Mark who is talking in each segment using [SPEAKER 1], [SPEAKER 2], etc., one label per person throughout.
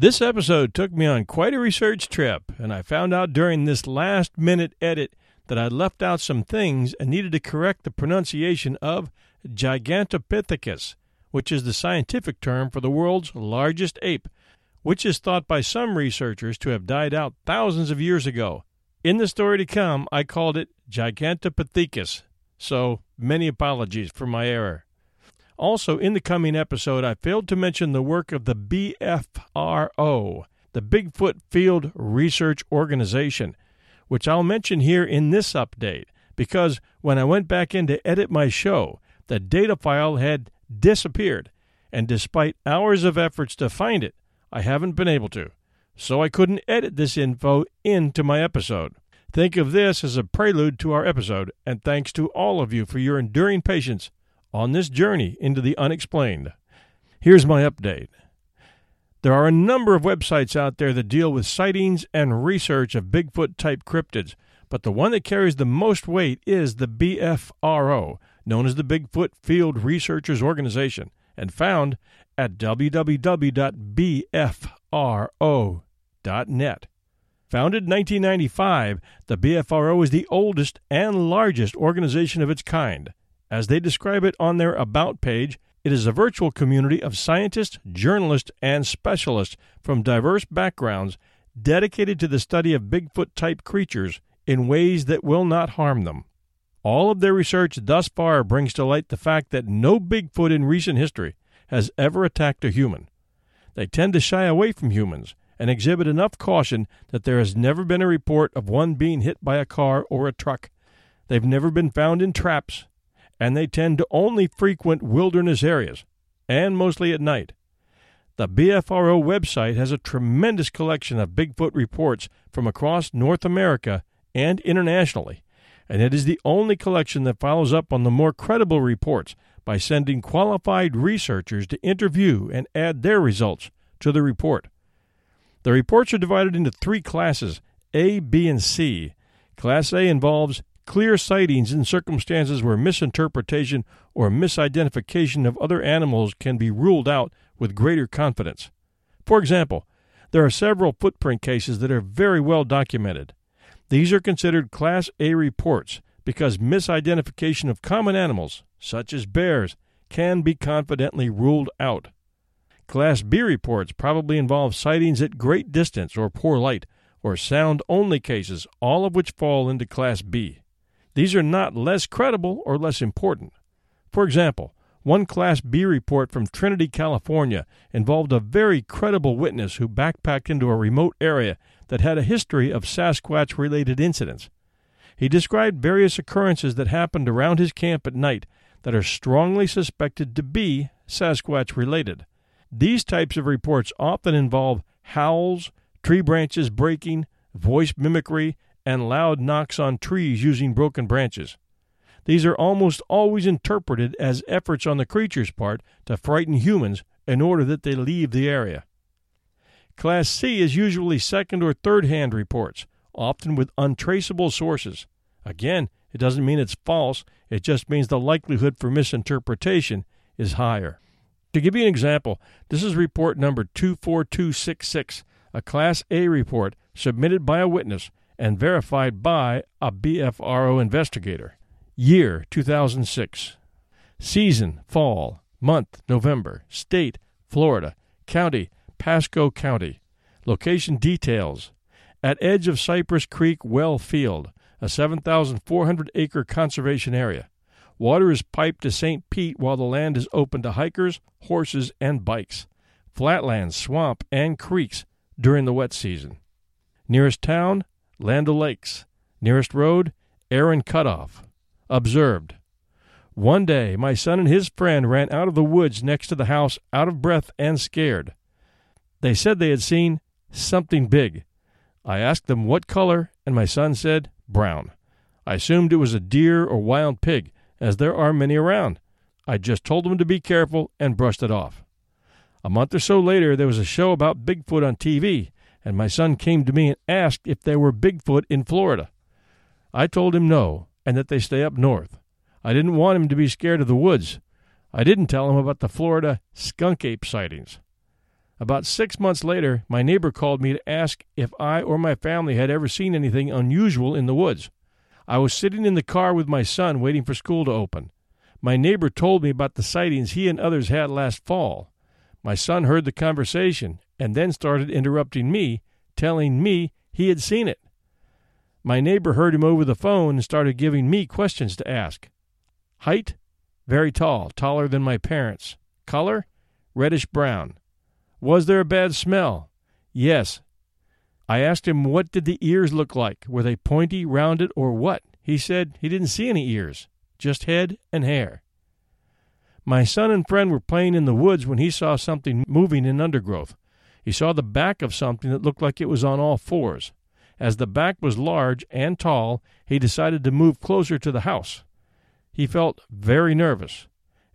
[SPEAKER 1] This episode took me on quite a research trip, and I found out during this last minute edit that I'd left out some things and needed to correct the pronunciation of Gigantopithecus, which is the scientific term for the world's largest ape, which is thought by some researchers to have died out thousands of years ago. In the story to come, I called it Gigantopithecus, so many apologies for my error. Also, in the coming episode, I failed to mention the work of the BFRO, the Bigfoot Field Research Organization, which I'll mention here in this update because when I went back in to edit my show, the data file had disappeared, and despite hours of efforts to find it, I haven't been able to. So I couldn't edit this info into my episode. Think of this as a prelude to our episode, and thanks to all of you for your enduring patience on this journey into the unexplained. Here's my update. There are a number of websites out there that deal with sightings and research of Bigfoot type cryptids, but the one that carries the most weight is the BFRO, known as the Bigfoot Field Researchers Organization, and found at www.bfro.net. Founded in 1995, the BFRO is the oldest and largest organization of its kind. As they describe it on their About page, it is a virtual community of scientists, journalists, and specialists from diverse backgrounds dedicated to the study of Bigfoot type creatures in ways that will not harm them. All of their research thus far brings to light the fact that no Bigfoot in recent history has ever attacked a human. They tend to shy away from humans and exhibit enough caution that there has never been a report of one being hit by a car or a truck. They've never been found in traps, and they tend to only frequent wilderness areas, and mostly at night. The BFRO website has a tremendous collection of Bigfoot reports from across North America and internationally, and it is the only collection that follows up on the more credible reports by sending qualified researchers to interview and add their results to the report. The reports are divided into three classes A, B, and C. Class A involves clear sightings in circumstances where misinterpretation or misidentification of other animals can be ruled out with greater confidence. For example, there are several footprint cases that are very well documented. These are considered Class A reports because misidentification of common animals, such as bears, can be confidently ruled out. Class B reports probably involve sightings at great distance or poor light, or sound only cases, all of which fall into Class B. These are not less credible or less important. For example, one Class B report from Trinity, California involved a very credible witness who backpacked into a remote area that had a history of Sasquatch related incidents. He described various occurrences that happened around his camp at night that are strongly suspected to be Sasquatch related. These types of reports often involve howls, tree branches breaking, voice mimicry, and loud knocks on trees using broken branches. These are almost always interpreted as efforts on the creature's part to frighten humans in order that they leave the area. Class C is usually second or third hand reports, often with untraceable sources. Again, it doesn't mean it's false, it just means the likelihood for misinterpretation is higher. To give you an example, this is report number 24266, a Class A report submitted by a witness and verified by a BFRO investigator. Year 2006. Season fall. Month November. State Florida. County Pasco County. Location details. At edge of Cypress Creek Well Field, a 7,400 acre conservation area. Water is piped to St. Pete while the land is open to hikers, horses, and bikes. Flatlands, swamp, and creeks during the wet season. Nearest town, Land O'Lakes. Nearest road, Ehren Cutoff. Observed. One day, my son and his friend ran out of the woods next to the house out of breath and scared. They said they had seen something big. I asked them what color, and my son said brown. I assumed it was a deer or wild pig, as there are many around. I just told them to be careful and brushed it off. A month or so later, there was a show about Bigfoot on TV, and my son came to me and asked if there were Bigfoot in Florida. I told him no, and that they stay up north. I didn't want him to be scared of the woods. I didn't tell him about the Florida skunk ape sightings. About six months later, my neighbor called me to ask if I or my family had ever seen anything unusual in the woods. I was sitting in the car with my son waiting for school to open. My neighbor told me about the sightings he and others had last fall. My son heard the conversation and then started interrupting me, telling me he had seen it. My neighbor heard him over the phone and started giving me questions to ask. Height? Very tall, taller than my parents. Color? Reddish brown. Was there a bad smell? Yes. I asked him what did the ears look like? Were they pointy, rounded, or what? He said he didn't see any ears, just head and hair. My son and friend were playing in the woods when he saw something moving in undergrowth. He saw the back of something that looked like it was on all fours. As the back was large and tall, he decided to move closer to the house. He felt very nervous.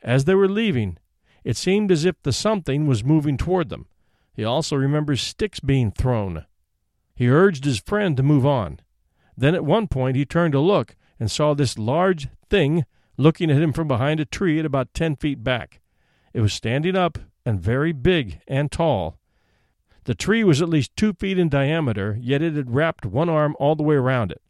[SPEAKER 1] As they were leaving, it seemed as if the something was moving toward them. He also remembers sticks being thrown. He urged his friend to move on. Then at one point he turned to look and saw this large thing looking at him from behind a tree at about ten feet back. It was standing up and very big and tall. The tree was at least two feet in diameter, yet it had wrapped one arm all the way around it.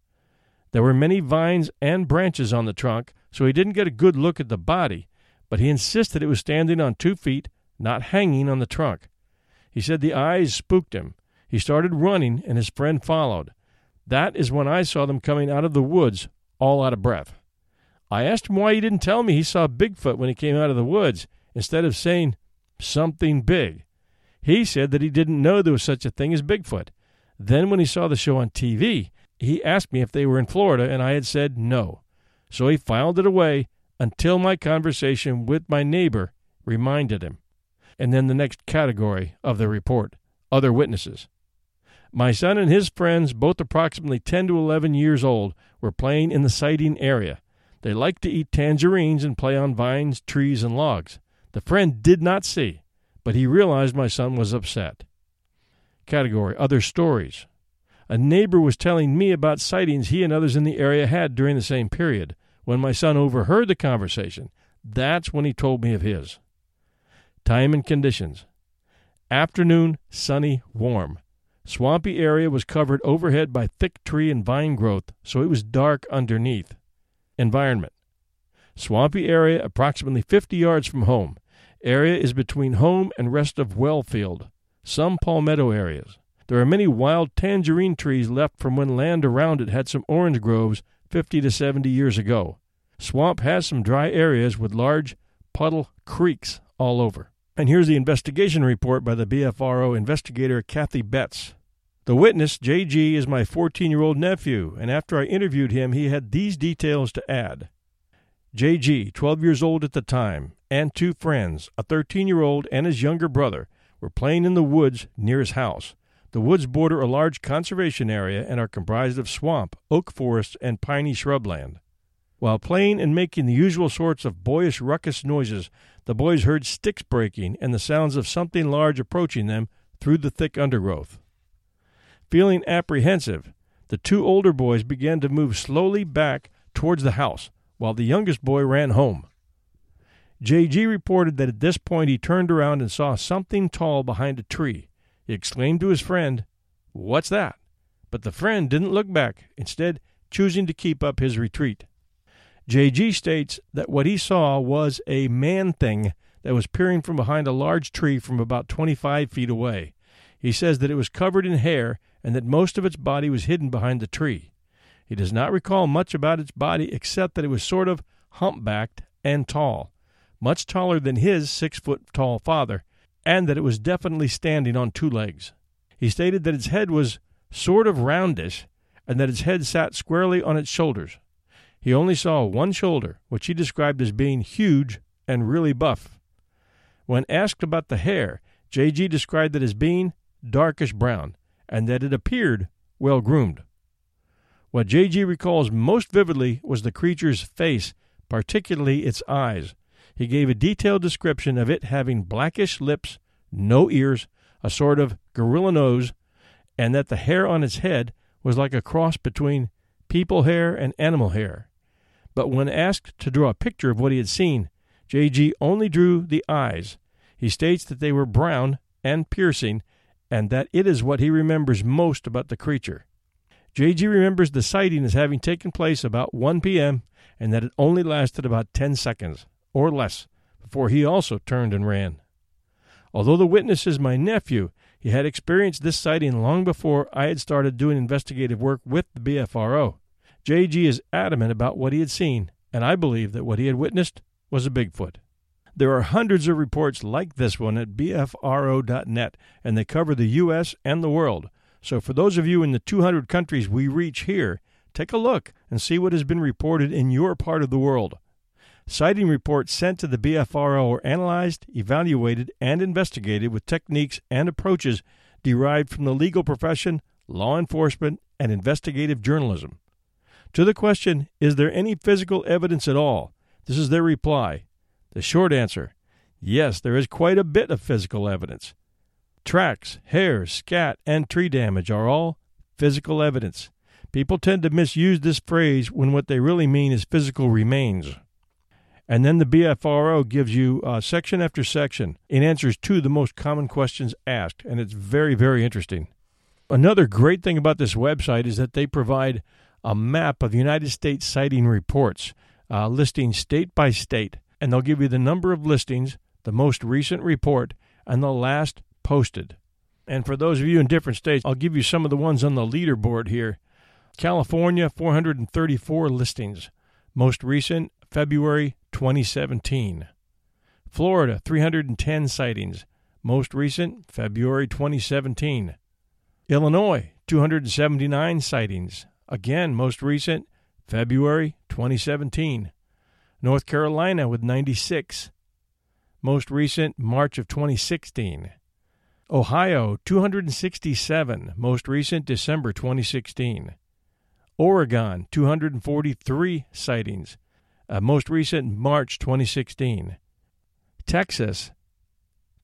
[SPEAKER 1] There were many vines and branches on the trunk, so he didn't get a good look at the body, but he insisted it was standing on two feet, not hanging on the trunk. He said the eyes spooked him. He started running, and his friend followed. That is when I saw them coming out of the woods, all out of breath. I asked him why he didn't tell me he saw Bigfoot when he came out of the woods, instead of saying something big. He said that he didn't know there was such a thing as Bigfoot. Then, when he saw the show on TV, he asked me if they were in Florida, and I had said no. So he filed it away until my conversation with my neighbor reminded him. And then the next category of the report other witnesses. My son and his friends, both approximately 10 to 11 years old, were playing in the sighting area. They liked to eat tangerines and play on vines, trees, and logs. The friend did not see but he realized my son was upset. Category Other Stories. A neighbor was telling me about sightings he and others in the area had during the same period. When my son overheard the conversation, that's when he told me of his. Time and conditions. Afternoon, sunny, warm. Swampy area was covered overhead by thick tree and vine growth, so it was dark underneath. Environment. Swampy area approximately 50 yards from home. Area is between home and rest of Wellfield, some palmetto areas. There are many wild tangerine trees left from when land around it had some orange groves 50 to 70 years ago. Swamp has some dry areas with large puddle creeks all over. And here's the investigation report by the BFRO investigator Kathy Betts. The witness, JG, is my 14 year old nephew, and after I interviewed him, he had these details to add. JG, 12 years old at the time, and two friends, a 13 year old and his younger brother, were playing in the woods near his house. The woods border a large conservation area and are comprised of swamp, oak forest, and piney shrubland. While playing and making the usual sorts of boyish ruckus noises, the boys heard sticks breaking and the sounds of something large approaching them through the thick undergrowth. Feeling apprehensive, the two older boys began to move slowly back towards the house, while the youngest boy ran home. JG reported that at this point he turned around and saw something tall behind a tree. He exclaimed to his friend, What's that? But the friend didn't look back, instead, choosing to keep up his retreat. JG states that what he saw was a man thing that was peering from behind a large tree from about 25 feet away. He says that it was covered in hair and that most of its body was hidden behind the tree. He does not recall much about its body except that it was sort of humpbacked and tall much taller than his six foot tall father, and that it was definitely standing on two legs. He stated that its head was sort of roundish, and that its head sat squarely on its shoulders. He only saw one shoulder, which he described as being huge and really buff. When asked about the hair, J.G. described it as being darkish brown and that it appeared well groomed. What J.G. recalls most vividly was the creature's face, particularly its eyes. He gave a detailed description of it having blackish lips, no ears, a sort of gorilla nose, and that the hair on its head was like a cross between people hair and animal hair. But when asked to draw a picture of what he had seen, J.G. only drew the eyes. He states that they were brown and piercing, and that it is what he remembers most about the creature. J.G. remembers the sighting as having taken place about 1 p.m. and that it only lasted about 10 seconds, or less, before he also turned and ran. Although the witness is my nephew, he had experienced this sighting long before I had started doing investigative work with the BFRO. JG is adamant about what he had seen, and I believe that what he had witnessed was a Bigfoot. There are hundreds of reports like this one at BFRO.net, and they cover the U.S. and the world. So, for those of you in the 200 countries we reach here, take a look and see what has been reported in your part of the world. Sighting reports sent to the BFRO are analyzed, evaluated, and investigated with techniques and approaches derived from the legal profession, law enforcement, and investigative journalism. To the question, is there any physical evidence at all? This is their reply. The short answer yes, there is quite a bit of physical evidence. Tracks, hairs, scat, and tree damage are all physical evidence. People tend to misuse this phrase when what they really mean is physical remains. And then the BFRO gives you uh, section after section in answers to the most common questions asked, and it's very, very interesting. Another great thing about this website is that they provide a map of United States sighting reports, uh, listing state by state, and they'll give you the number of listings, the most recent report, and the last posted. And for those of you in different states, I'll give you some of the ones on the leaderboard here. California, 434 listings. Most recent, February 2017. Florida, 310 sightings. Most recent, February 2017. Illinois, 279 sightings. Again, most recent, February 2017. North Carolina with 96. Most recent, March of 2016. Ohio, 267. Most recent, December 2016. Oregon, 243 sightings uh, most recent March 2016. Texas,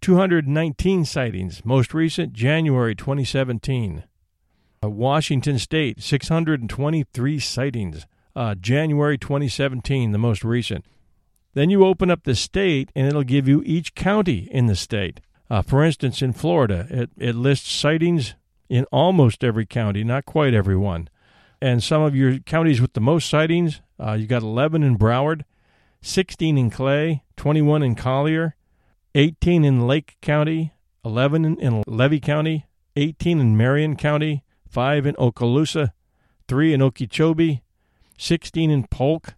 [SPEAKER 1] 219 sightings, most recent January 2017. Uh, Washington State, 623 sightings, uh, January 2017, the most recent. Then you open up the state and it'll give you each county in the state. Uh, for instance, in Florida, it, it lists sightings in almost every county, not quite every one. And some of your counties with the most sightings uh, you got 11 in Broward, 16 in Clay, 21 in Collier, 18 in Lake County, 11 in, Levy County, 18 in Marion County, 5 in Okaloosa, 3 in Okeechobee, 16 in Polk,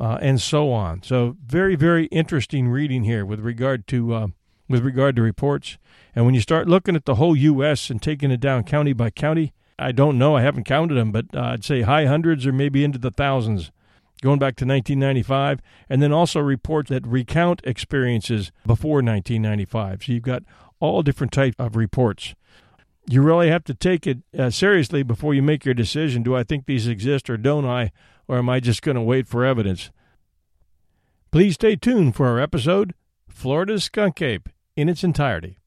[SPEAKER 1] uh, and so on. So very, very interesting reading here with regard to uh, with regard to reports. And when you start looking at the whole U.S. and taking it down county by county, I don't know. I haven't counted them, but uh, I'd say high hundreds or maybe into the thousands going back to 1995, and then also reports that recount experiences before 1995. So you've got all different types of reports. You really have to take it uh, seriously before you make your decision. Do I think these exist or don't I? Or am I just going to wait for evidence? Please stay tuned for our episode, Florida's Skunk Ape, in its entirety.